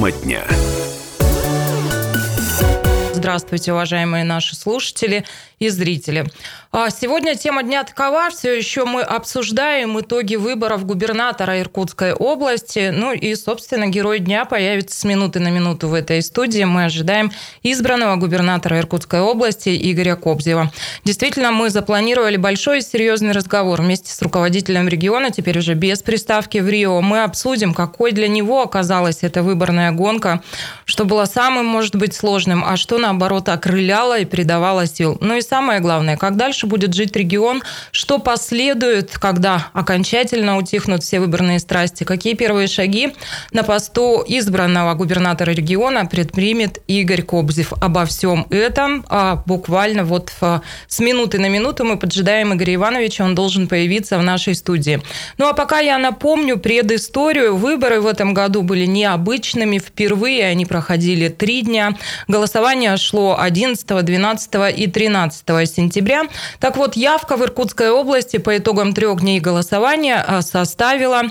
Тема дня. Здравствуйте, уважаемые наши слушатели и зрители. А сегодня тема дня такова. Все еще мы обсуждаем итоги выборов губернатора Иркутской области. Ну и, собственно, герой дня появится с минуты на минуту в этой студии. Мы ожидаем избранного губернатора Иркутской области Игоря Кобзева. Действительно, мы запланировали большой и серьезный разговор вместе с руководителем региона, теперь уже без приставки в Рио. Мы обсудим, какой для него оказалась эта выборная гонка, что было самым, может быть, сложным, а что, наоборот, окрыляло и придавало сил. Ну и самое главное, как дальше будет жить регион, что последует, когда окончательно утихнут все выборные страсти, какие первые шаги на посту избранного губернатора региона предпримет Игорь Кобзев. Обо всем этом а буквально вот с минуты на минуту мы поджидаем Игоря Ивановича, он должен появиться в нашей студии. Ну а пока я напомню предысторию. Выборы в этом году были необычными. Впервые они проходили три дня. Голосование шло 11, 12 и 13 15 сентября. Так вот, явка в Иркутской области по итогам трех дней голосования а, составила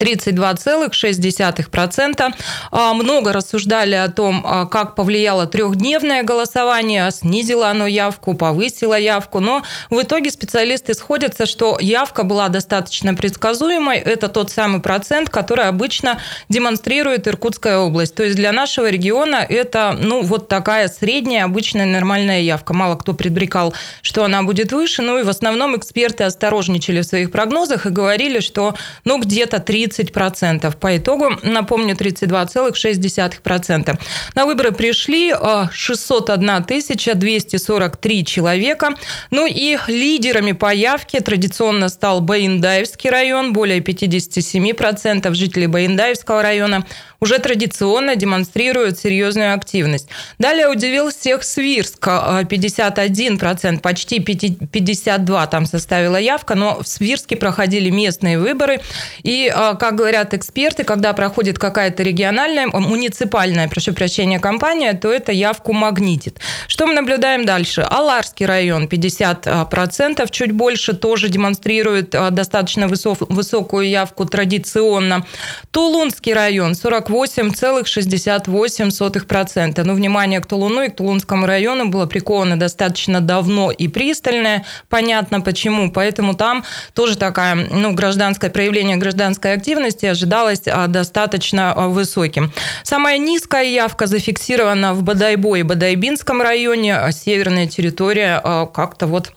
32,6%. А, много рассуждали о том, а, как повлияло трехдневное голосование, снизило оно явку, повысило явку, но в итоге специалисты сходятся, что явка была достаточно предсказуемой. Это тот самый процент, который обычно демонстрирует Иркутская область. То есть для нашего региона это ну, вот такая средняя, обычная, нормальная явка. Мало кто предрекал, что она будет выше, ну и в основном эксперты осторожничали в своих прогнозах и говорили, что ну, где-то 30 30%. По итогу, напомню, 32,6%. На выборы пришли 601 э, 243 человека. Ну и лидерами по явке традиционно стал Баиндаевский район, более 57% жителей Баиндаевского района уже традиционно демонстрируют серьезную активность. Далее удивил всех Свирск. 51%, э, почти 52 там составила явка, но в Свирске проходили местные выборы. И, э, как говорят эксперты, когда проходит какая-то региональная, муниципальная, прошу прощения, компания, то это явку магнитит. Что мы наблюдаем дальше? Аларский район 50%, чуть больше, тоже демонстрирует э, достаточно высокую явку традиционно. Тулунский район 40 48,68%. Ну, внимание к Тулуну и к Тулунскому району было приковано достаточно давно и пристальное. Понятно почему. Поэтому там тоже такая, ну, гражданское проявление гражданской активности ожидалось а, достаточно а, высоким. Самая низкая явка зафиксирована в Бадайбо Бадайбинском районе. А северная территория как-то вот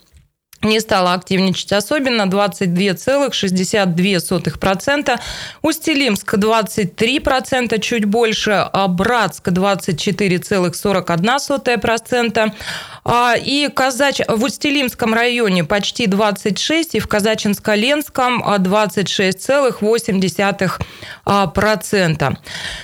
не стала активничать особенно, 22,62%. Усть-Илимск 23%, чуть больше. А Братск 24,41%. А, и Казач... в Усть-Илимском районе почти 26, и в Казачинско-Ленском 26,8%. А,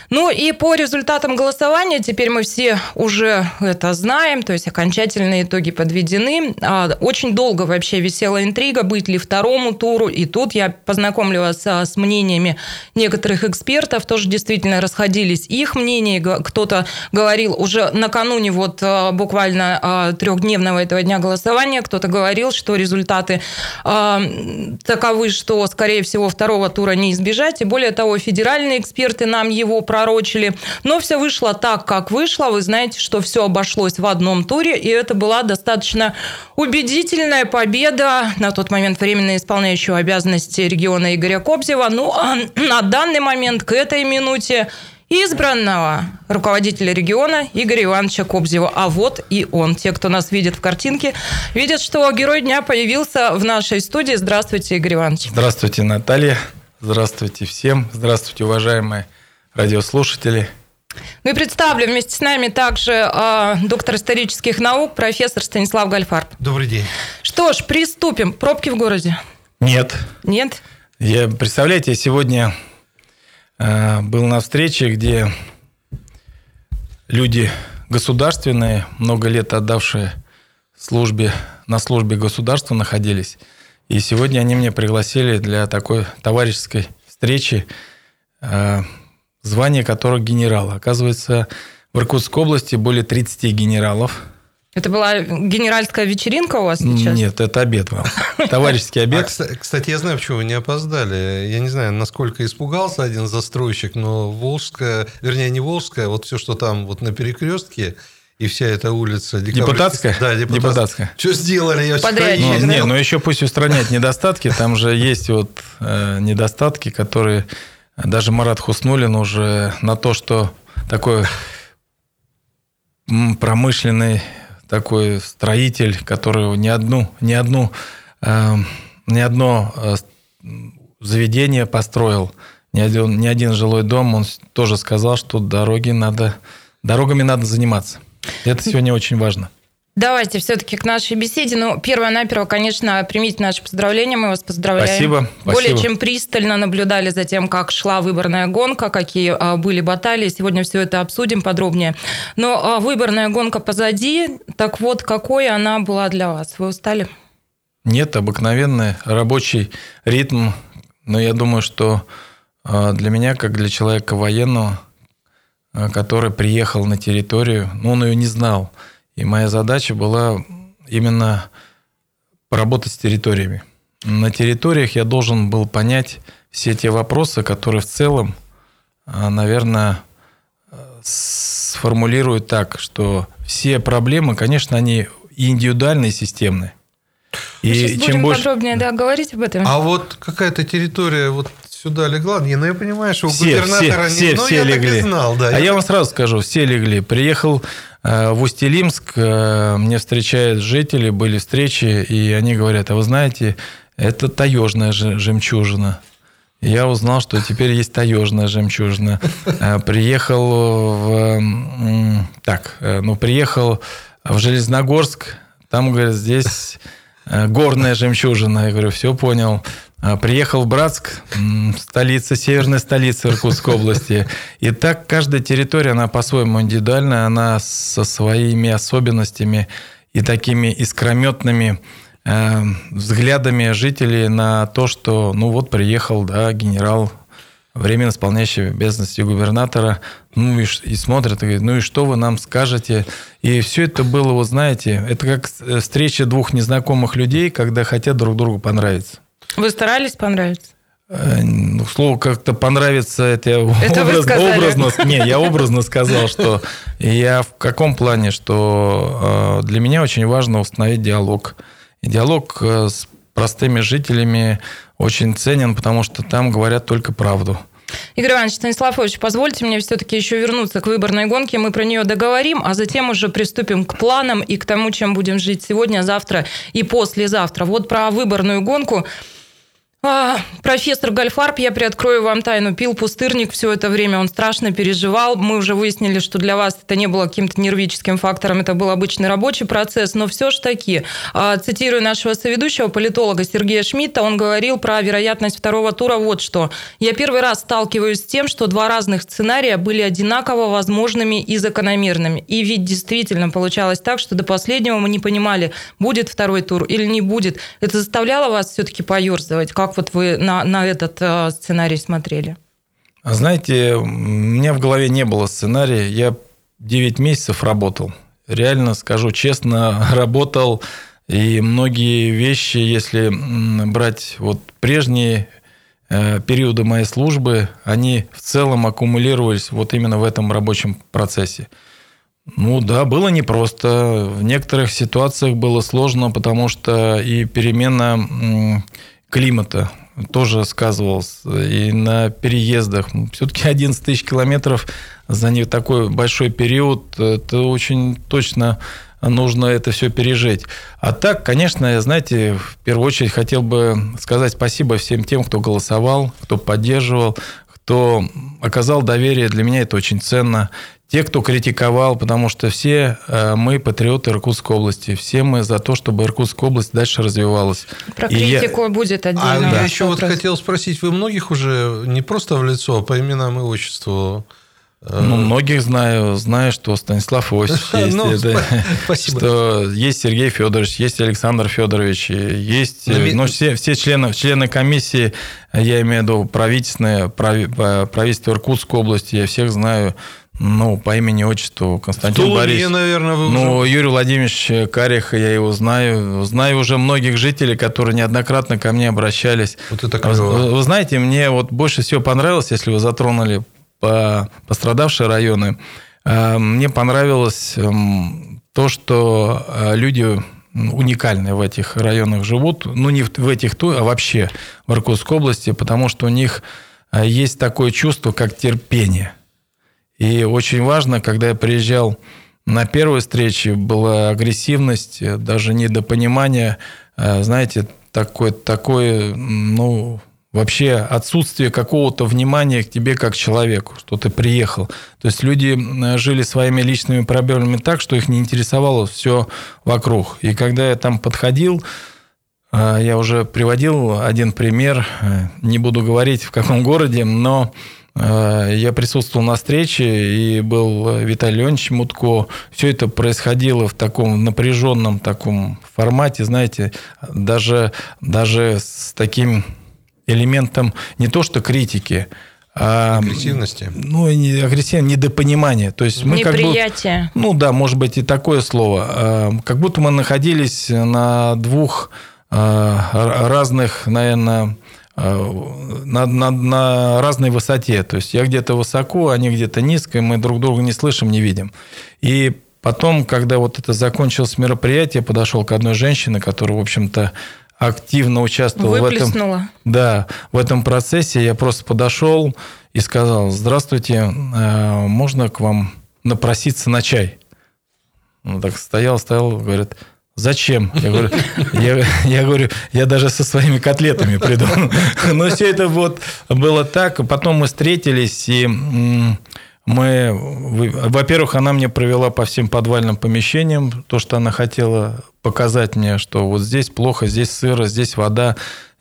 ну и по результатам голосования, теперь мы все уже это знаем, то есть окончательные итоги подведены. А, очень долго вообще висела интрига, быть ли второму туру, и тут я познакомлю вас с мнениями некоторых экспертов, тоже действительно расходились их мнения, кто-то говорил уже накануне вот буквально трехдневного этого дня голосования кто-то говорил, что результаты э, таковы, что, скорее всего, второго тура не избежать. И более того, федеральные эксперты нам его пророчили. Но все вышло так, как вышло. Вы знаете, что все обошлось в одном туре, и это была достаточно убедительная победа на тот момент временно исполняющего обязанности региона Игоря Кобзева. Ну, а на данный момент, к этой минуте, избранного руководителя региона Игоря Ивановича Кобзева. А вот и он. Те, кто нас видит в картинке, видят, что герой дня появился в нашей студии. Здравствуйте, Игорь Иванович. Здравствуйте, Наталья. Здравствуйте всем. Здравствуйте, уважаемые радиослушатели. Ну и представлю вместе с нами также э, доктор исторических наук, профессор Станислав Гальфарб. Добрый день. Что ж, приступим. Пробки в городе? Нет. Нет? Я, представляете, я сегодня Э, был на встрече, где люди государственные, много лет отдавшие службе, на службе государства находились. И сегодня они меня пригласили для такой товарищеской встречи, э, звание которого генерала. Оказывается, в Иркутской области более 30 генералов. Это была генеральская вечеринка у вас сейчас? Нет, это обед вам. Товарищеский обед. А, кстати, я знаю, почему вы не опоздали. Я не знаю, насколько испугался один застройщик, но Волжская, вернее, не Волжская, вот все, что там вот на перекрестке, и вся эта улица... Депутатская? Да, депутатская. депутатская. Что сделали? Я Подрядчик, ну, Не, ну еще пусть устраняют недостатки. Там же есть вот э, недостатки, которые даже Марат Хуснулин уже на то, что такой промышленный такой строитель, который ни одну, ни одну, э, ни одно э, заведение построил, ни один, ни один жилой дом, он тоже сказал, что дороги надо, дорогами надо заниматься. Это сегодня очень важно. Давайте все-таки к нашей беседе. Ну, первое-наперво, конечно, примите наши поздравления. Мы вас поздравляем. Спасибо. Более спасибо. чем пристально наблюдали за тем, как шла выборная гонка, какие а, были баталии. Сегодня все это обсудим подробнее. Но а, выборная гонка позади. Так вот, какой она была для вас? Вы устали? Нет, обыкновенный рабочий ритм. Но я думаю, что а, для меня, как для человека военного, который приехал на территорию, ну, он ее не знал – и моя задача была именно поработать с территориями. На территориях я должен был понять все те вопросы, которые в целом, а, наверное, сформулируют так, что все проблемы, конечно, они индивидуальные, системные. И Сейчас чем будем больше... подробнее да, говорить об этом. А вот какая-то территория вот сюда легла. Не, ну я понимаю, что у все, губернатора все, не... Все, ну, все я легли. Так и знал, да. А я, я вам сразу скажу, все легли. Приехал в Усть-Илимск, э, мне встречают жители, были встречи, и они говорят, а вы знаете, это таежная жемчужина. Я узнал, что теперь есть таежная жемчужина. Э, приехал в... Так, ну, приехал в Железногорск, там, говорят, здесь горная жемчужина. Я говорю, все понял. А, приехал в Братск, столица, северная столица Иркутской области. И так каждая территория, она по-своему индивидуальная, она со своими особенностями и такими искрометными э, взглядами жителей на то, что, ну вот, приехал, да, генерал, временно исполняющий обязанности губернатора, ну и, и смотрят, и говорят, ну и что вы нам скажете? И все это было, вот знаете, это как э, встреча двух незнакомых людей, когда хотят друг другу понравиться. Вы старались понравиться? Э, ну, слово как-то понравится, это я это образ, образно, не, я образно сказал, что я в каком плане, что э, для меня очень важно установить диалог. И диалог э, с простыми жителями очень ценен, потому что там говорят только правду. Игорь Иванович Станиславович, позвольте мне все-таки еще вернуться к выборной гонке. Мы про нее договорим, а затем уже приступим к планам и к тому, чем будем жить сегодня, завтра и послезавтра. Вот про выборную гонку. А, профессор Гальфарб, я приоткрою вам тайну, пил пустырник все это время, он страшно переживал. Мы уже выяснили, что для вас это не было каким-то нервическим фактором, это был обычный рабочий процесс, но все ж таки, а, цитирую нашего соведущего, политолога Сергея Шмидта, он говорил про вероятность второго тура вот что. Я первый раз сталкиваюсь с тем, что два разных сценария были одинаково возможными и закономерными. И ведь действительно получалось так, что до последнего мы не понимали, будет второй тур или не будет. Это заставляло вас все-таки поерзывать? Как вот вы на, на этот э, сценарий смотрели? А знаете, у меня в голове не было сценария. Я 9 месяцев работал. Реально скажу честно, работал. И многие вещи, если брать вот прежние э, периоды моей службы, они в целом аккумулировались вот именно в этом рабочем процессе. Ну да, было непросто. В некоторых ситуациях было сложно, потому что и перемена климата тоже сказывалось. И на переездах. Все-таки 11 тысяч километров за не такой большой период, это очень точно нужно это все пережить. А так, конечно, знаете, в первую очередь хотел бы сказать спасибо всем тем, кто голосовал, кто поддерживал, кто оказал доверие. Для меня это очень ценно те, кто критиковал, потому что все э, мы патриоты Иркутской области, все мы за то, чтобы Иркутская область дальше развивалась. Про критику я... будет отдельно. А я еще вопрос. вот хотел спросить, вы многих уже не просто в лицо, а по именам и отчеству э, ну, многих знаю. Знаю, что Станислав Осич есть. ну, это, спасибо. Что есть Сергей Федорович, есть Александр Федорович, есть... Наве... Ну, все, все члены, члены комиссии, я имею в виду правительственное, правительство Иркутской области, я всех знаю ну, по имени отчеству Константин Борисович. наверное, вы Ну, уже... Юрий Владимирович Карих, я его знаю. Знаю уже многих жителей, которые неоднократно ко мне обращались. Вот это Вы, клево. вы знаете, мне вот больше всего понравилось, если вы затронули по пострадавшие районы, э, мне понравилось эм, то, что э, люди уникальные в этих районах живут, ну не в этих, а вообще в Иркутской области, потому что у них э, есть такое чувство, как терпение. И очень важно, когда я приезжал на первой встрече, была агрессивность, даже недопонимание, э, знаете, такое, такое, ну, вообще отсутствие какого-то внимания к тебе как человеку, что ты приехал. То есть люди э, жили своими личными проблемами так, что их не интересовало все вокруг. И когда я там подходил, э, я уже приводил один пример, не буду говорить в каком городе, но я присутствовал на встрече, и был Виталий Леонидович Мутко. Все это происходило в таком напряженном таком формате, знаете, даже, даже с таким элементом не то что критики, а Агрессивности. ну, не агрессивное недопонимание. То есть мы как бы Неприятие. ну да, может быть и такое слово. Э, Как будто мы находились на двух э, разных, наверное, э, на, на, на разной высоте. То есть я где-то высоко, они где-то низко, и мы друг друга не слышим, не видим. И потом, когда вот это закончилось мероприятие, я подошел к одной женщине, которая, в общем-то, активно участвовала в этом. Да, в этом процессе я просто подошел и сказал, здравствуйте, э, можно к вам напроситься на чай? Он так стоял, стоял, говорит, зачем? Я говорю, я, я говорю, я даже со своими котлетами приду. Но все это вот было так. Потом мы встретились, и мы, вы- во-первых, она мне провела по всем подвальным помещениям, то, что она хотела показать мне, что вот здесь плохо, здесь сыро, здесь вода,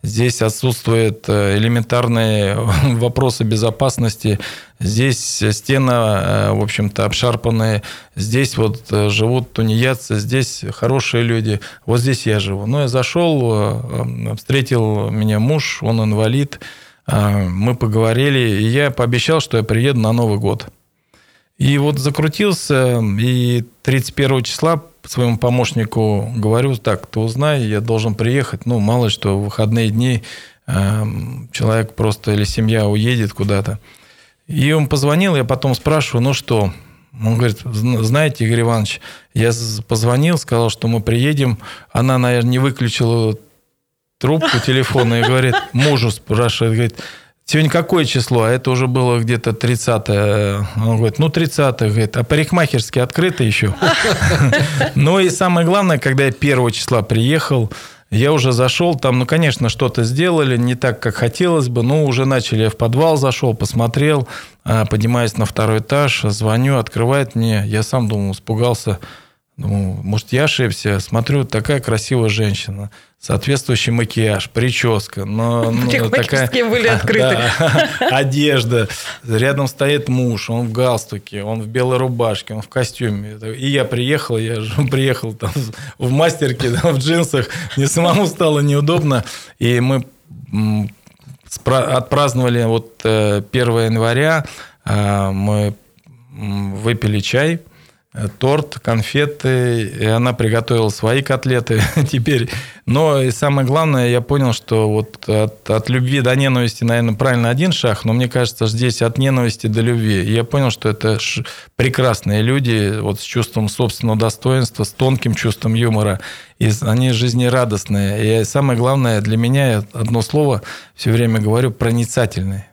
здесь отсутствуют э, элементарные вопросы безопасности, здесь стена, э, в общем-то, обшарпанная, здесь вот э, живут тунеядцы, здесь хорошие люди, вот здесь я живу. Ну, я зашел, встретил меня муж, он инвалид, мы поговорили, и я пообещал, что я приеду на Новый год. И вот закрутился, и 31 числа своему помощнику говорю, так, ты узнай, я должен приехать, ну, мало что, в выходные дни э, человек просто или семья уедет куда-то. И он позвонил, я потом спрашиваю, ну что? Он говорит, «Зна- знаете, Игорь Иванович, я позвонил, сказал, что мы приедем. Она, наверное, не выключила трубку телефона и говорит, мужу спрашивает, говорит, сегодня какое число? А это уже было где-то 30 Он говорит, ну, 30 говорит, а парикмахерские открыты еще? Ну, и самое главное, когда я 1 числа приехал, я уже зашел, там, ну, конечно, что-то сделали, не так, как хотелось бы, но уже начали, я в подвал зашел, посмотрел, а, поднимаюсь на второй этаж, звоню, открывает мне, я сам думал, испугался, Думаю, может, я ошибся. Смотрю, такая красивая женщина. Соответствующий макияж, прическа. Но, ну, Парикмахерские были открыты. Да, одежда. Рядом стоит муж, он в галстуке, он в белой рубашке, он в костюме. И я приехал, я же приехал там в мастерке, да, в джинсах. Мне самому стало неудобно. И мы отпраздновали вот э, 1 января. э, Мы выпили чай э, торт, конфеты, и она приготовила свои котлеты теперь. Но и самое главное, я понял, что вот от, от любви до ненависти, наверное, правильно один шаг, но мне кажется, здесь от ненависти до любви. И я понял, что это прекрасные люди, вот с чувством собственного достоинства, с тонким чувством юмора. И они жизнерадостные. И самое главное для меня, я одно слово все время говорю, проницательные.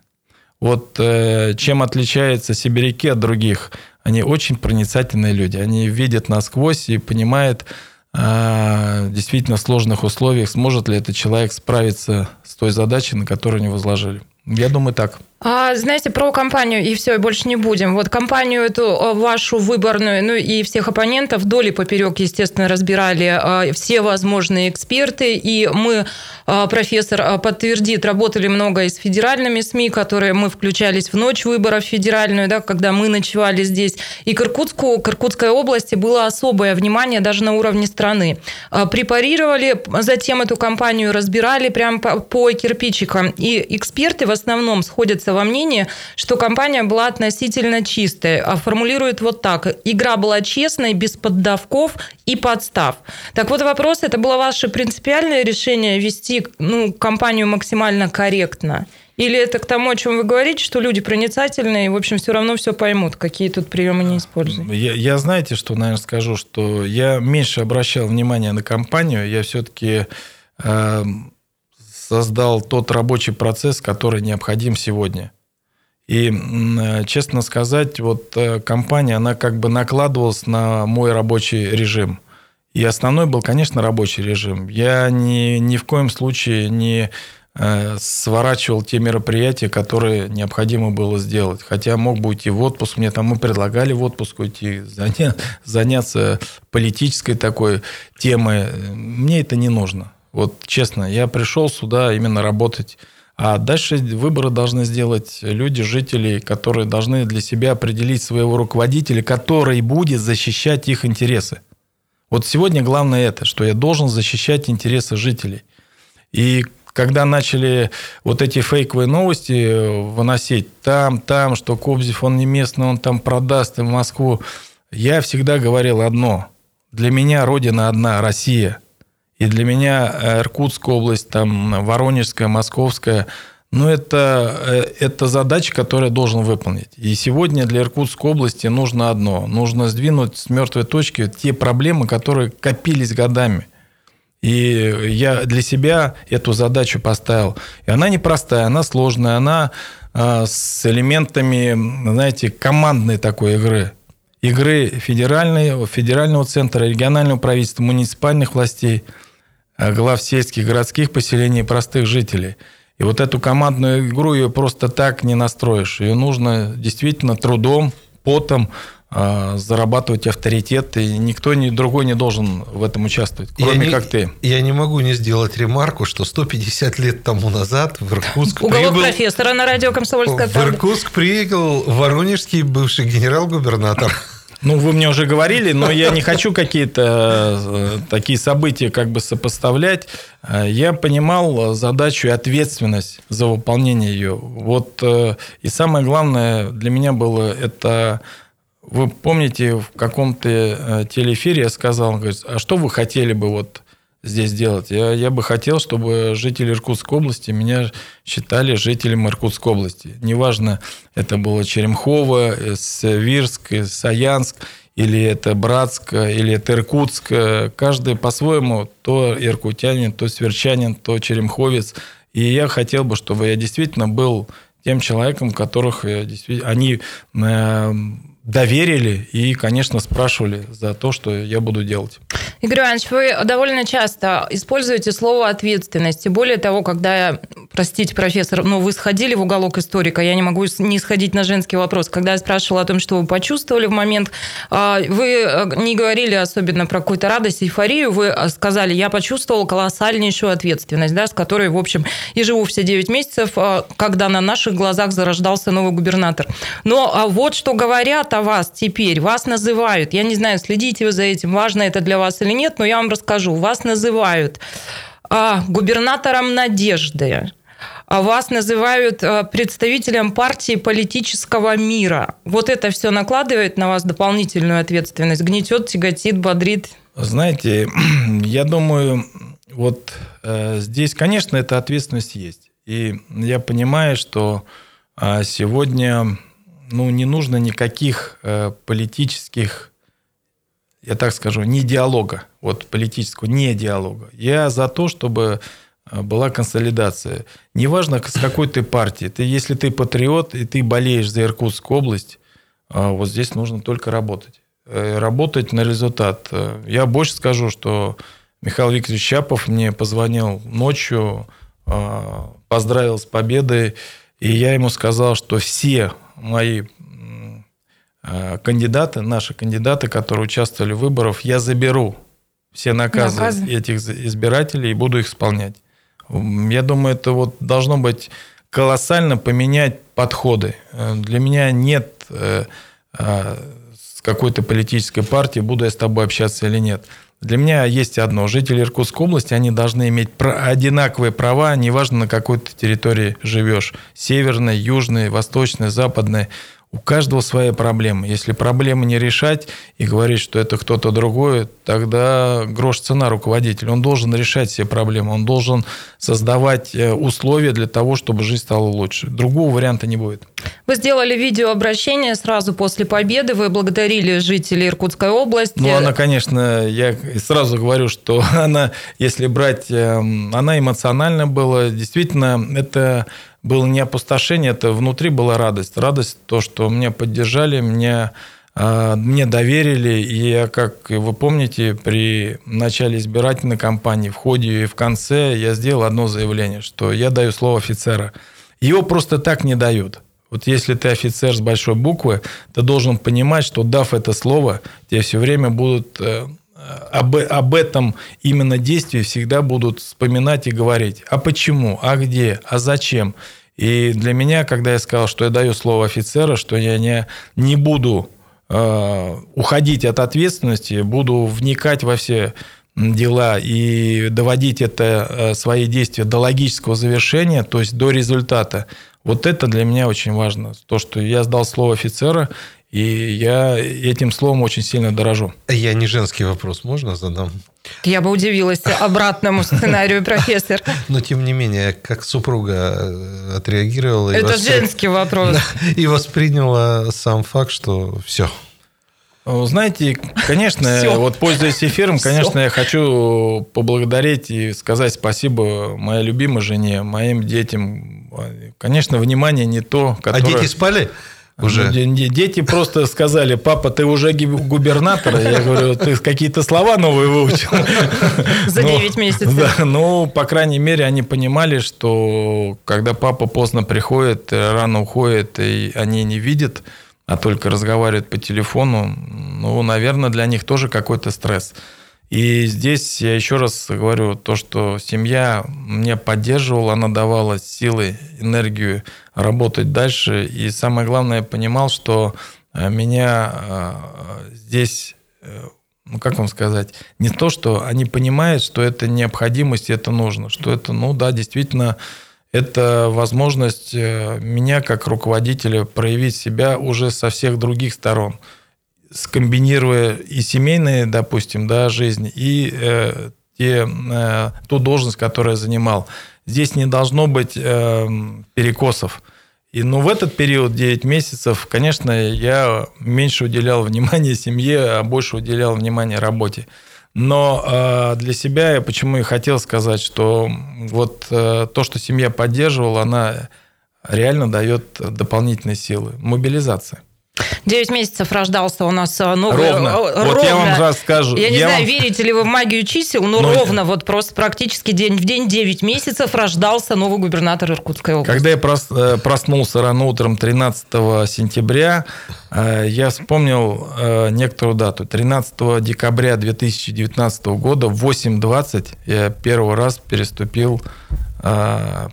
Вот э, чем отличаются сибиряки от других? Они очень проницательные люди. Они видят насквозь и понимают э, действительно в сложных условиях, сможет ли этот человек справиться с той задачей, на которую они возложили. Я думаю, так. А, знаете, про компанию и все, больше не будем. Вот компанию эту э, вашу выборную, ну и всех оппонентов вдоль и поперек, естественно, разбирали э, все возможные эксперты. И мы, э, профессор подтвердит, работали много и с федеральными СМИ, которые мы включались в ночь выборов федеральную, да, когда мы ночевали здесь. И к Иркутску, к Иркутской области было особое внимание даже на уровне страны. Э, Препарировали затем эту компанию, разбирали прям по, по кирпичикам. И эксперты в основном сходятся общественного мнения, что компания была относительно чистой. А формулирует вот так. Игра была честной, без поддавков и подстав. Так вот вопрос, это было ваше принципиальное решение вести ну, компанию максимально корректно? Или это к тому, о чем вы говорите, что люди проницательные и, в общем, все равно все поймут, какие тут приемы не используют? Я, я знаете, что, наверное, скажу, что я меньше обращал внимание на компанию, я все-таки э, создал тот рабочий процесс, который необходим сегодня. И, э, честно сказать, вот э, компания, она как бы накладывалась на мой рабочий режим. И основной был, конечно, рабочий режим. Я ни, ни в коем случае не Э, сворачивал те мероприятия, которые необходимо было сделать. Хотя мог бы уйти в отпуск. Мне там мы предлагали в отпуск уйти, заняться политической такой темой. Мне это не нужно. Вот честно, я пришел сюда именно работать. А дальше выборы должны сделать люди, жители, которые должны для себя определить своего руководителя, который будет защищать их интересы. Вот сегодня главное это, что я должен защищать интересы жителей. И когда начали вот эти фейковые новости выносить, там, там, что Кобзев, он не местный, он там продаст в Москву, я всегда говорил одно. Для меня родина одна, Россия. И для меня э, Иркутская область, там, Воронежская, Московская, ну, это, э, это задача, которую я должен выполнить. И сегодня для Иркутской области нужно одно. Нужно сдвинуть с мертвой точки те проблемы, которые копились годами. И я для себя эту задачу поставил. И она непростая, она сложная, она а, с элементами, знаете, командной такой игры. Игры федеральной, федерального центра, регионального правительства, муниципальных властей, а, глав сельских, городских поселений и простых жителей. И вот эту командную игру ее просто так не настроишь. Ее нужно действительно трудом, потом, а, зарабатывать авторитет, и никто ни другой не должен в этом участвовать, кроме я как ты. Я не могу не сделать ремарку, что 150 лет тому назад в Иркутск Уголок прибыл... профессора на радио «Комсомольская правда». В Иркутск приехал воронежский бывший генерал-губернатор. Ну, вы мне уже говорили, но я не хочу какие-то э, такие события как бы сопоставлять. Э, я понимал задачу и ответственность за выполнение ее. Вот э, и самое главное для меня было это вы помните, в каком-то э, телеэфире я сказал, говорит, а что вы хотели бы вот здесь делать? Я, я бы хотел, чтобы жители Иркутской области меня считали жителем Иркутской области. Неважно, это было Черемхово, Свирск, Саянск, или это Братск, или это Иркутск. Каждый по-своему, то иркутянин, то сверчанин, то черемховец. И я хотел бы, чтобы я действительно был тем человеком, которых действительно... Они э, доверили и, конечно, спрашивали за то, что я буду делать. Игорь Иванович, вы довольно часто используете слово «ответственность». И более того, когда, простите, профессор, но вы сходили в уголок историка, я не могу не сходить на женский вопрос. Когда я спрашивала о том, что вы почувствовали в момент, а, вы э, не говорили особенно про какую-то радость, эйфорию, вы сказали, я почувствовал колоссальнейшую ответственность, да, с которой, в общем, и живу все 9 месяцев, а, когда на наших глазах зарождался новый губернатор. Но а вот что о вас теперь, вас называют, я не знаю, следите вы за этим, важно это для вас или нет, но я вам расскажу. Вас называют а, губернатором надежды. А вас называют а, представителем партии политического мира. Вот это все накладывает на вас дополнительную ответственность, гнетет, тяготит, бодрит. Знаете, я думаю, вот э, здесь, конечно, эта ответственность есть. И я понимаю, что э, сегодня ну, не нужно никаких э, политических я так скажу, не диалога, вот политического, не диалога. Я за то, чтобы э, была консолидация. Неважно, с какой ты партии. Ты, если ты патриот, и ты болеешь за Иркутскую область, э, вот здесь нужно только работать. Работать на результат. Я больше скажу, что Михаил Викторович Чапов мне позвонил ночью, поздравил с победой, и я ему сказал, что все мои Э, кандидаты, наши кандидаты, которые участвовали в выборах, я заберу все наказы, наказы этих избирателей и буду их исполнять. Я думаю, это вот должно быть колоссально поменять подходы. Э, для меня нет э, с какой-то политической партии, буду я с тобой общаться или нет. Для меня есть одно. Жители Иркутской области, они должны иметь одинаковые права, неважно, на какой ты территории живешь. Северной, южной, восточной, западной. У каждого свои проблемы. Если проблемы не решать и говорить, что это кто-то другой, тогда грош цена руководитель. Он должен решать все проблемы, он должен создавать э, условия для того, чтобы жизнь стала лучше. Другого варианта не будет. Вы сделали видеообращение сразу после победы, вы благодарили жителей Иркутской области. Ну, она, конечно, я сразу говорю, что она, если брать, эм, она эмоционально была. Действительно, это было не опустошение, это внутри была радость. Радость то, что меня поддержали, меня а, мне доверили, и я, как вы помните, при начале избирательной кампании, в ходе и в конце я сделал одно заявление, что я даю слово офицера. Его просто так не дают. Вот если ты офицер с большой буквы, ты должен понимать, что дав это слово, тебе все время будут э, об, об этом именно действии всегда будут вспоминать и говорить. А почему? А где? А зачем? И для меня, когда я сказал, что я даю слово офицера, что я не, не буду э, уходить от ответственности, буду вникать во все дела и доводить это э, свои действия до логического завершения, то есть до результата. Вот это для меня очень важно. То, что я сдал слово офицера, и я этим словом очень сильно дорожу. Я не женский вопрос, можно задам? Я бы удивилась обратному сценарию, профессор. Но, тем не менее, как супруга э, отреагировала... Это воспри... женский вопрос. И восприняла сам факт, что все, знаете, конечно, Все. вот пользуясь эфиром, конечно, Все. я хочу поблагодарить и сказать спасибо моей любимой жене, моим детям. Конечно, внимание не то, которое... А дети спали? Уже. Дети просто сказали, папа, ты уже губернатор? Я говорю, ты какие-то слова новые выучил. За 9 ну, месяцев. Да, ну, по крайней мере, они понимали, что когда папа поздно приходит, рано уходит, и они не видят, а только разговаривают по телефону, ну, наверное, для них тоже какой-то стресс. И здесь я еще раз говорю, то, что семья меня поддерживала, она давала силы, энергию работать дальше. И самое главное, я понимал, что э, меня э, здесь, э, ну как вам сказать, не то, что они понимают, что это необходимость, это нужно, что это, ну да, действительно, это возможность меня как руководителя проявить себя уже со всех других сторон – скомбинируя и семейные, допустим, да, жизнь, и э, те, э, ту должность, которую я занимал. Здесь не должно быть э, перекосов. И, ну, в этот период, 9 месяцев, конечно, я меньше уделял внимания семье, а больше уделял внимания работе. Но э, для себя я почему и хотел сказать, что вот э, то, что семья поддерживала, она реально дает дополнительные силы. Мобилизация. Девять месяцев рождался у нас э, новый... Ровно. ровно. Вот я вам расскажу. Я не я знаю, вам... верите ли вы в магию чисел, но, но ну, ровно, вот просто практически день в день 9 месяцев рождался новый губернатор Иркутской области. Когда я э, проснулся рано утром 13 сентября, э, я вспомнил некоторую дату. 13 декабря 2019 года в 8.20 я первый раз переступил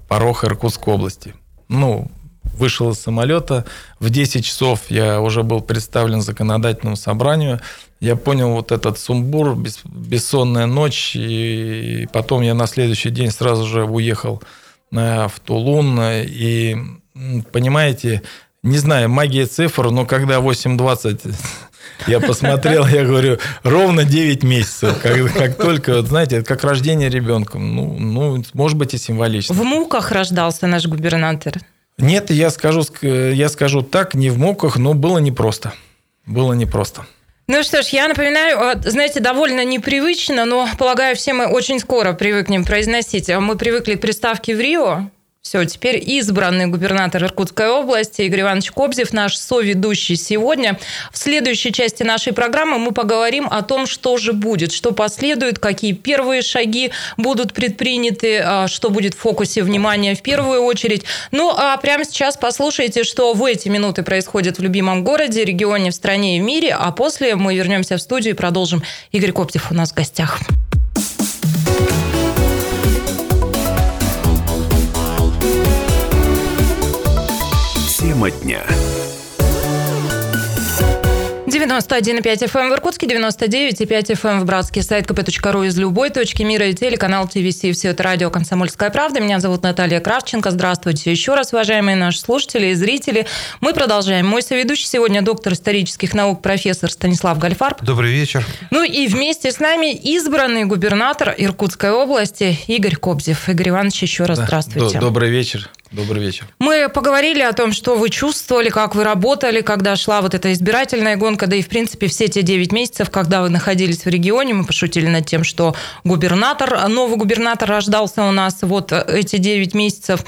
порог Иркутской области. Ну, вышел из самолета. В 10 часов я уже был представлен законодательному собранию. Я понял вот этот сумбур, бессонная ночь, и потом я на следующий день сразу же уехал э, в Тулун. И, понимаете, не знаю, магия цифр, но когда 8.20 я посмотрел, я говорю, ровно 9 месяцев. Как, как только, вот, знаете, как рождение ребенка. Ну, ну, может быть, и символично. В муках рождался наш губернатор. Нет, я скажу, я скажу так, не в муках, но было непросто. Было непросто. Ну что ж, я напоминаю, знаете, довольно непривычно, но, полагаю, все мы очень скоро привыкнем произносить. Мы привыкли к приставке в Рио, все, теперь избранный губернатор Иркутской области Игорь Иванович Кобзев, наш соведущий сегодня. В следующей части нашей программы мы поговорим о том, что же будет, что последует, какие первые шаги будут предприняты, а, что будет в фокусе внимания в первую очередь. Ну, а прямо сейчас послушайте, что в эти минуты происходит в любимом городе, регионе, в стране и в мире, а после мы вернемся в студию и продолжим. Игорь Кобзев у нас в гостях. Тема дня. 91,5 FM эм в Иркутске, 99,5 FM эм в Братске, сайт kp.ru из любой точки мира и телеканал ТВС. Все это радио «Комсомольская правда». Меня зовут Наталья Кравченко. Здравствуйте еще раз, уважаемые наши слушатели и зрители. Мы продолжаем. Мой соведущий сегодня доктор исторических наук, профессор Станислав Гальфарб. Добрый вечер. Ну и вместе с нами избранный губернатор Иркутской области Игорь Кобзев. Игорь Иванович, еще раз да. здравствуйте. Добрый вечер. Добрый вечер. Мы поговорили о том, что вы чувствовали, как вы работали, когда шла вот эта избирательная гонка, да и, в принципе, все те 9 месяцев, когда вы находились в регионе, мы пошутили над тем, что губернатор, новый губернатор рождался у нас вот эти 9 месяцев.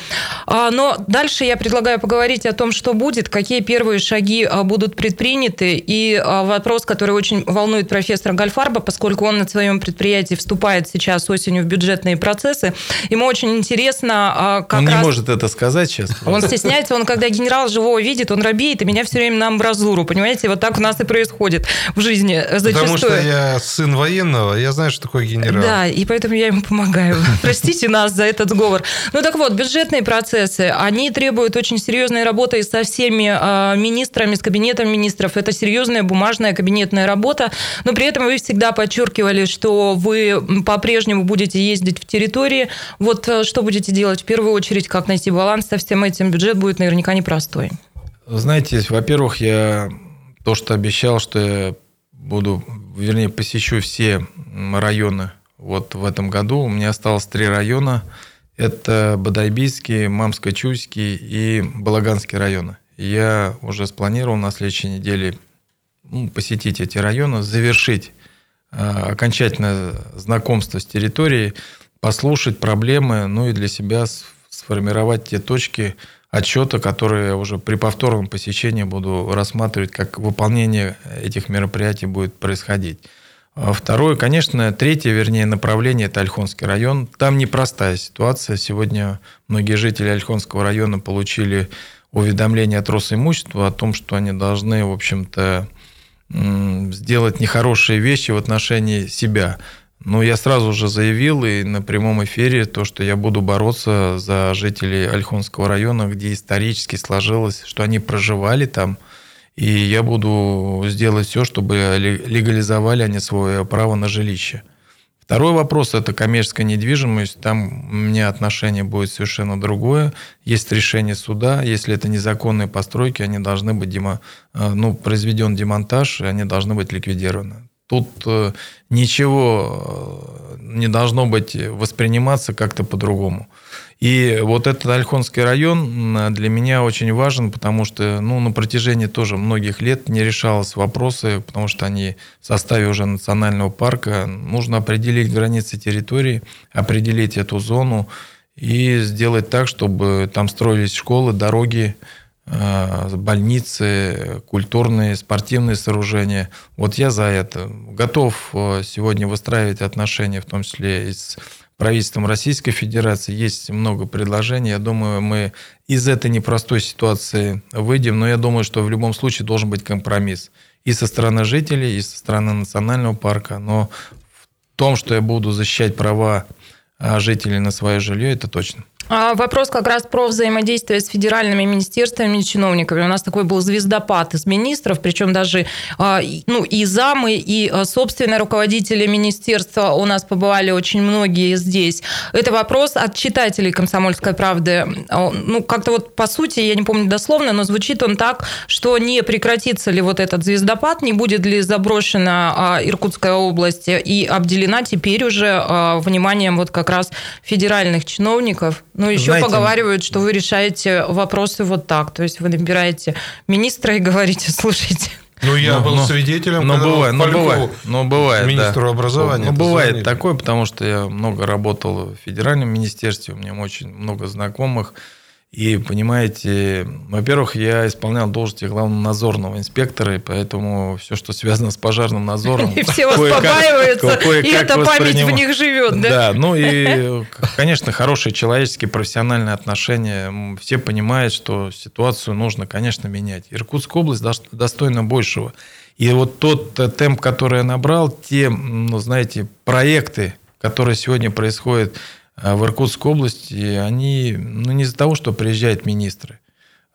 А, но дальше я предлагаю поговорить о том, что будет, какие первые шаги а, будут предприняты, и а, вопрос, который очень волнует профессора Гальфарба, поскольку он на своем предприятии вступает сейчас осенью в бюджетные процессы, ему очень интересно, как Он раз... не может это сказать сейчас. Он стесняется, он когда генерал живого видит, он робеет, и меня все время на амбразуру, понимаете? Вот так у нас и происходит в жизни зачастую. Потому что я сын военного, я знаю, что такое генерал. Да, и поэтому я ему помогаю. Простите нас за этот сговор. Ну так вот, бюджетные процессы, они требуют очень серьезной работы со всеми а, министрами, с кабинетом министров. Это серьезная бумажная кабинетная работа, но при этом вы всегда подчеркивали, что вы по-прежнему будете ездить в территории. Вот э, что будете делать в первую очередь, как найти баланс со всем этим, бюджет будет наверняка непростой. Знаете, во-первых, я то, что обещал, что я буду, вернее, посещу все районы вот в этом году. У меня осталось три района. Это Бадайбийский, Мамско-Чуйский и Балаганский районы. Я уже спланировал на следующей неделе ну, посетить эти районы, завершить э, окончательное знакомство с территорией, послушать проблемы, ну и для себя сформировать те точки отчета, которые уже при повторном посещении буду рассматривать, как выполнение этих мероприятий будет происходить. А второе, конечно, третье, вернее, направление – это Ольхонский район. Там непростая ситуация. Сегодня многие жители Ольхонского района получили уведомление от Росимущества о том, что они должны, в общем-то, сделать нехорошие вещи в отношении себя. Ну, я сразу же заявил и на прямом эфире то, что я буду бороться за жителей Ольхонского района, где исторически сложилось, что они проживали там, и я буду сделать все, чтобы легализовали они свое право на жилище. Второй вопрос – это коммерческая недвижимость. Там у меня отношение будет совершенно другое. Есть решение суда. Если это незаконные постройки, они должны быть демо, э, ну, произведен демонтаж, и они должны быть ликвидированы. Тут э, ничего э, не должно быть восприниматься как-то по-другому. И вот этот Ольхонский район для меня очень важен, потому что ну, на протяжении тоже многих лет не решалось вопросы, потому что они в составе уже национального парка. Нужно определить границы территории, определить эту зону и сделать так, чтобы там строились школы, дороги, больницы, культурные, спортивные сооружения. Вот я за это. Готов э, сегодня выстраивать отношения, в том числе и с правительством Российской Федерации. Есть много предложений. Я думаю, мы из этой непростой ситуации выйдем, но я думаю, что в любом случае должен быть компромисс и со стороны жителей, и со стороны национального парка. Но в том, что я буду защищать права э, жителей на свое жилье, это точно. А вопрос как раз про взаимодействие с федеральными министерствами и чиновниками. У нас такой был звездопад из министров, причем даже а, ну, и замы, и а, собственные руководители министерства у нас побывали очень многие здесь. Это вопрос от читателей «Комсомольской правды». Ну, как-то вот по сути, я не помню дословно, но звучит он так, что не прекратится ли вот этот звездопад, не будет ли заброшена Иркутская область и обделена теперь уже вниманием вот как раз федеральных чиновников. Ну, еще Знаете, поговаривают, что вы решаете вопросы вот так. То есть вы набираете министра и говорите, слушайте, ну, я но, был но, свидетелем, но бывает, но бывает, но бывает, министру да. образования. Ну, бывает звонили. такое, потому что я много работал в федеральном министерстве, у меня очень много знакомых. И, понимаете, во-первых, я исполнял должности главного надзорного инспектора, и поэтому все, что связано с пожарным надзором... И все вас побаиваются, и эта память в них живет, да? Да, ну и, конечно, хорошие человеческие профессиональные отношения. Все понимают, что ситуацию нужно, конечно, менять. Иркутская область достойна большего. И вот тот темп, который я набрал, те, ну, знаете, проекты, которые сегодня происходят в Иркутской области, они ну, не из-за того, что приезжают министры.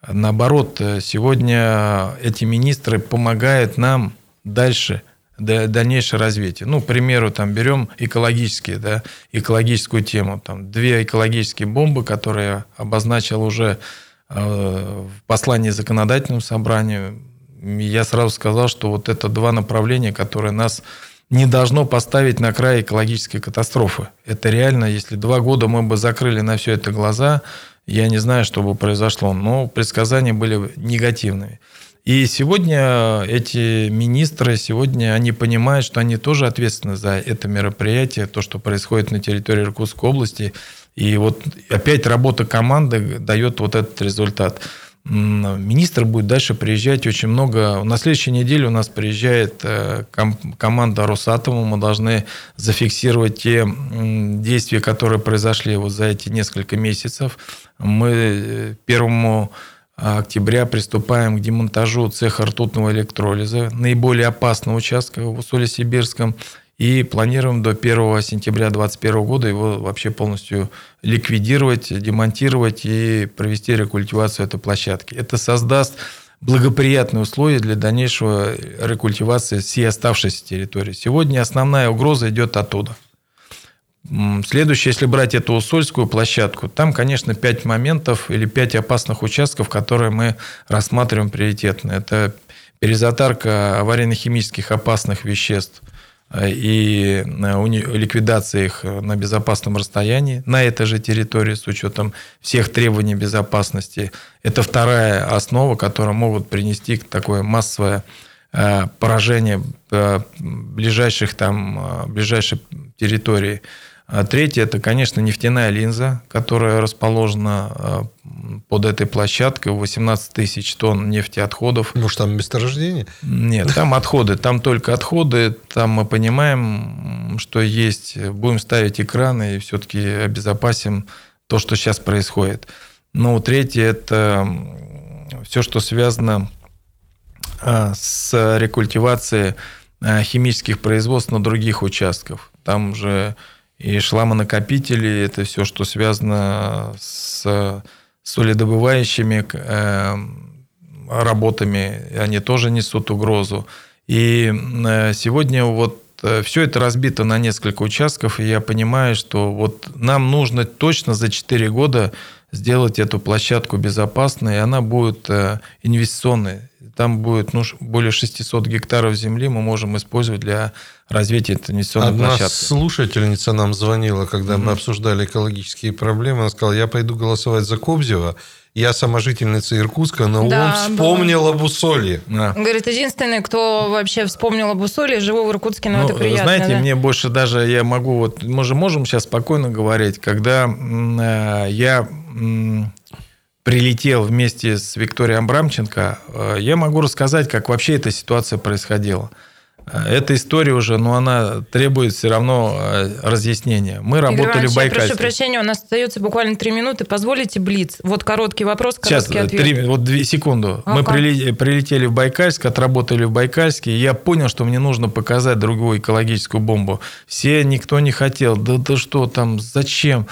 Наоборот, сегодня эти министры помогают нам дальше дальнейшее развитие. Ну, к примеру, там берем экологические, да, экологическую тему. Там две экологические бомбы, которые я обозначил уже э, в послании законодательному собранию. Я сразу сказал, что вот это два направления, которые нас не должно поставить на край экологической катастрофы. Это реально, если два года мы бы закрыли на все это глаза, я не знаю, что бы произошло, но предсказания были негативными. И сегодня эти министры, сегодня они понимают, что они тоже ответственны за это мероприятие, то, что происходит на территории Иркутской области. И вот опять работа команды дает вот этот результат. Министр будет дальше приезжать очень много. На следующей неделе у нас приезжает э, команда Росатома. Мы должны зафиксировать те действия, которые произошли вот за эти несколько месяцев. Мы э, первому октября приступаем к демонтажу цеха ртутного электролиза, наиболее опасного участка в Усоле-Сибирском, и планируем до 1 сентября 2021 года его вообще полностью ликвидировать, демонтировать и провести рекультивацию этой площадки. Это создаст благоприятные условия для дальнейшего рекультивации всей оставшейся территории. Сегодня основная угроза идет оттуда – Следующее, если брать эту Усольскую площадку, там, конечно, пять моментов или пять опасных участков, которые мы рассматриваем приоритетно. Это перезатарка аварийно-химических опасных веществ и э, ликвидация их на безопасном расстоянии на этой же территории с учетом всех требований безопасности. Это вторая основа, которая могут принести такое массовое э, поражение ближайших там, ближайшей территории а третье – это, конечно, нефтяная линза, которая расположена а, под этой площадкой. 18 тысяч тонн нефтеотходов. Может, там месторождение? Нет, там отходы. Там только отходы. Там мы понимаем, что есть. Будем ставить экраны и все-таки обезопасим то, что сейчас происходит. Ну, третье – это все, что связано а, с рекультивацией химических производств на других участках. Там же и шламонакопители, это все, что связано с солидобывающими э, работами, они тоже несут угрозу. И э, сегодня вот э, все это разбито на несколько участков, и я понимаю, что вот нам нужно точно за 4 года сделать эту площадку безопасной, и она будет инвестиционной. Там будет ну, более 600 гектаров земли мы можем использовать для развития этой инвестиционной Одна площадки. слушательница нам звонила, когда mm-hmm. мы обсуждали экологические проблемы. Она сказала, я пойду голосовать за Кобзева. Я сама жительница Иркутска, но да, он вспомнил было. об Усолье. Да. Говорит, единственный, кто вообще вспомнил об Усолье, живу в Иркутске, но ну, это приятно. Знаете, да? мне больше даже, я могу, вот мы же можем сейчас спокойно говорить, когда э, я э, прилетел вместе с Викторией Абрамченко, э, я могу рассказать, как вообще эта ситуация происходила. Эта история уже, но она требует все равно э, разъяснения. Мы Игорь работали Иванович, в Байкальске. Я прошу прощения, у нас остается буквально три минуты. Позволите блиц? Вот короткий вопрос, короткий Сейчас, ответ. 3, вот две секунду. А Мы прилетели, прилетели в Байкальск, отработали в Байкальске, и я понял, что мне нужно показать другую экологическую бомбу. Все, никто не хотел. Да, да что там, зачем?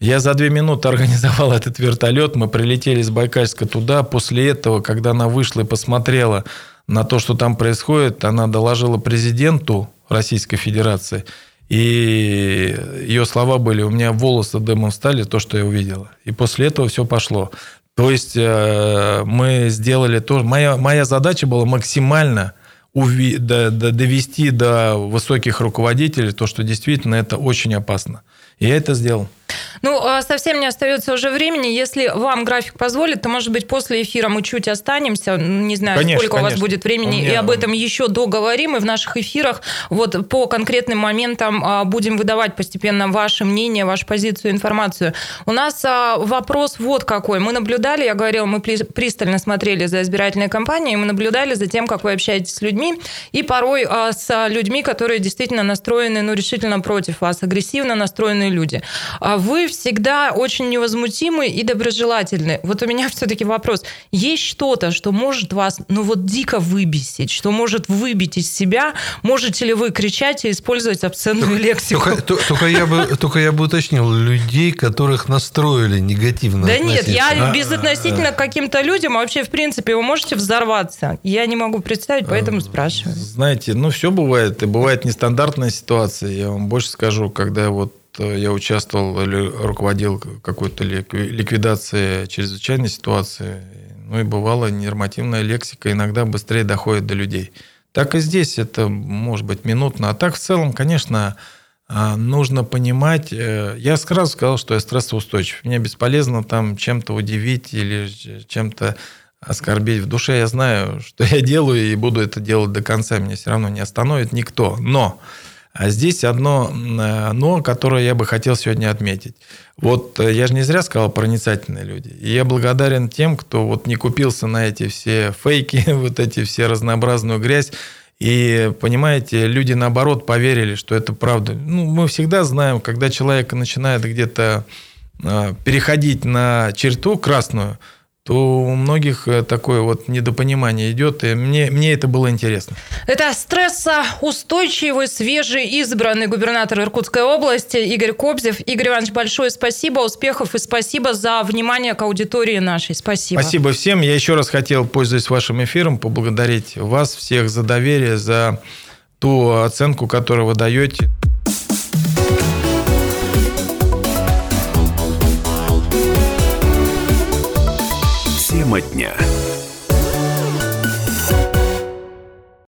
Я за две минуты организовал этот вертолет, мы прилетели с Байкальска туда. После этого, когда она вышла и посмотрела на то, что там происходит, она доложила президенту Российской Федерации. И ее слова были, у меня волосы дымом стали, то, что я увидела. И после этого все пошло. То есть э, мы сделали то. Моя, моя задача была максимально уви, до, до, довести до высоких руководителей то, что действительно это очень опасно. И я это сделал. Ну, а совсем не остается уже времени. Если вам график позволит, то, может быть, после эфира мы чуть останемся. Не знаю, конечно, сколько конечно. у вас будет времени, меня... и об этом еще договорим. И в наших эфирах вот по конкретным моментам а, будем выдавать постепенно ваше мнение, вашу позицию, информацию. У нас а, вопрос вот какой. Мы наблюдали, я говорила, мы пристально смотрели за избирательной кампанией, мы наблюдали за тем, как вы общаетесь с людьми, и порой с людьми, которые действительно настроены, ну, решительно против вас, агрессивно настроенные люди. Вы всегда очень невозмутимы и доброжелательны. Вот у меня все-таки вопрос. Есть что-то, что может вас, ну вот дико выбесить, что может выбить из себя? Можете ли вы кричать и использовать обсценную только, лексику? Только, только, я бы, только я бы уточнил, людей, которых настроили негативно Да нет, я безотносительно к каким-то людям, а вообще, в принципе, вы можете взорваться. Я не могу представить, поэтому э, спрашиваю. Знаете, ну все бывает, и бывает нестандартная ситуация. Я вам больше скажу, когда вот я участвовал или руководил какой-то ликвидацией чрезвычайной ситуации, ну и бывала нормативная лексика иногда быстрее доходит до людей. Так и здесь это может быть минутно. А так в целом, конечно, а, нужно понимать. Э, я сразу сказал, что я стрессоустойчив. Мне бесполезно там чем-то удивить или чем-то оскорбить. В душе я знаю, что я делаю, и буду это делать до конца. Меня все равно не остановит никто. Но а здесь одно э, но, которое я бы хотел сегодня отметить. Вот э, я же не зря сказал проницательные люди. И я благодарен тем, кто вот не купился на эти все фейки, вот эти все разнообразную грязь. И, понимаете, люди, наоборот, поверили, что это правда. Ну, мы всегда знаем, когда человек начинает где-то э, переходить на черту красную, то у многих э, такое вот недопонимание идет, и мне, мне это было интересно. Это стрессоустойчивый, свежий, избранный губернатор Иркутской области Игорь Кобзев. Игорь Иванович, большое спасибо, успехов и спасибо за внимание к аудитории нашей. Спасибо. Спасибо всем. Я еще раз хотел, пользуясь вашим эфиром, поблагодарить вас всех за доверие, за ту оценку, которую вы даете. Дня.